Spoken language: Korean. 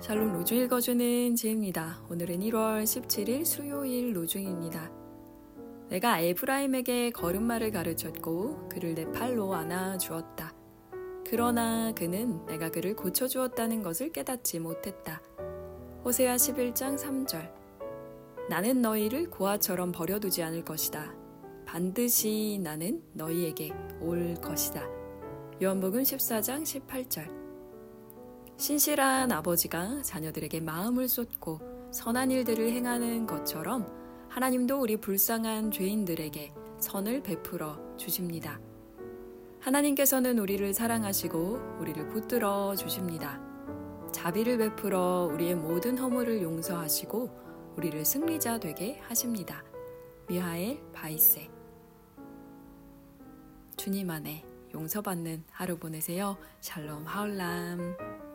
샬롬 로중 읽어주는 지혜입니다. 오늘은 1월 17일 수요일 로중입니다. 내가 에브라임에게 걸음마를 가르쳤고 그를 내 팔로 안아 주었다. 그러나 그는 내가 그를 고쳐 주었다는 것을 깨닫지 못했다. 호세아 11장 3절 나는 너희를 고아처럼 버려두지 않을 것이다. 반드시 나는 너희에게 올 것이다. 요한복음 14장 18절 신실한 아버지가 자녀들에게 마음을 쏟고 선한 일들을 행하는 것처럼 하나님도 우리 불쌍한 죄인들에게 선을 베풀어 주십니다. 하나님께서는 우리를 사랑하시고 우리를 붙들어 주십니다. 자비를 베풀어 우리의 모든 허물을 용서하시고 우리를 승리자 되게 하십니다. 미하엘 바이세 주님 안에 용서받는 하루 보내세요. 샬롬 하울람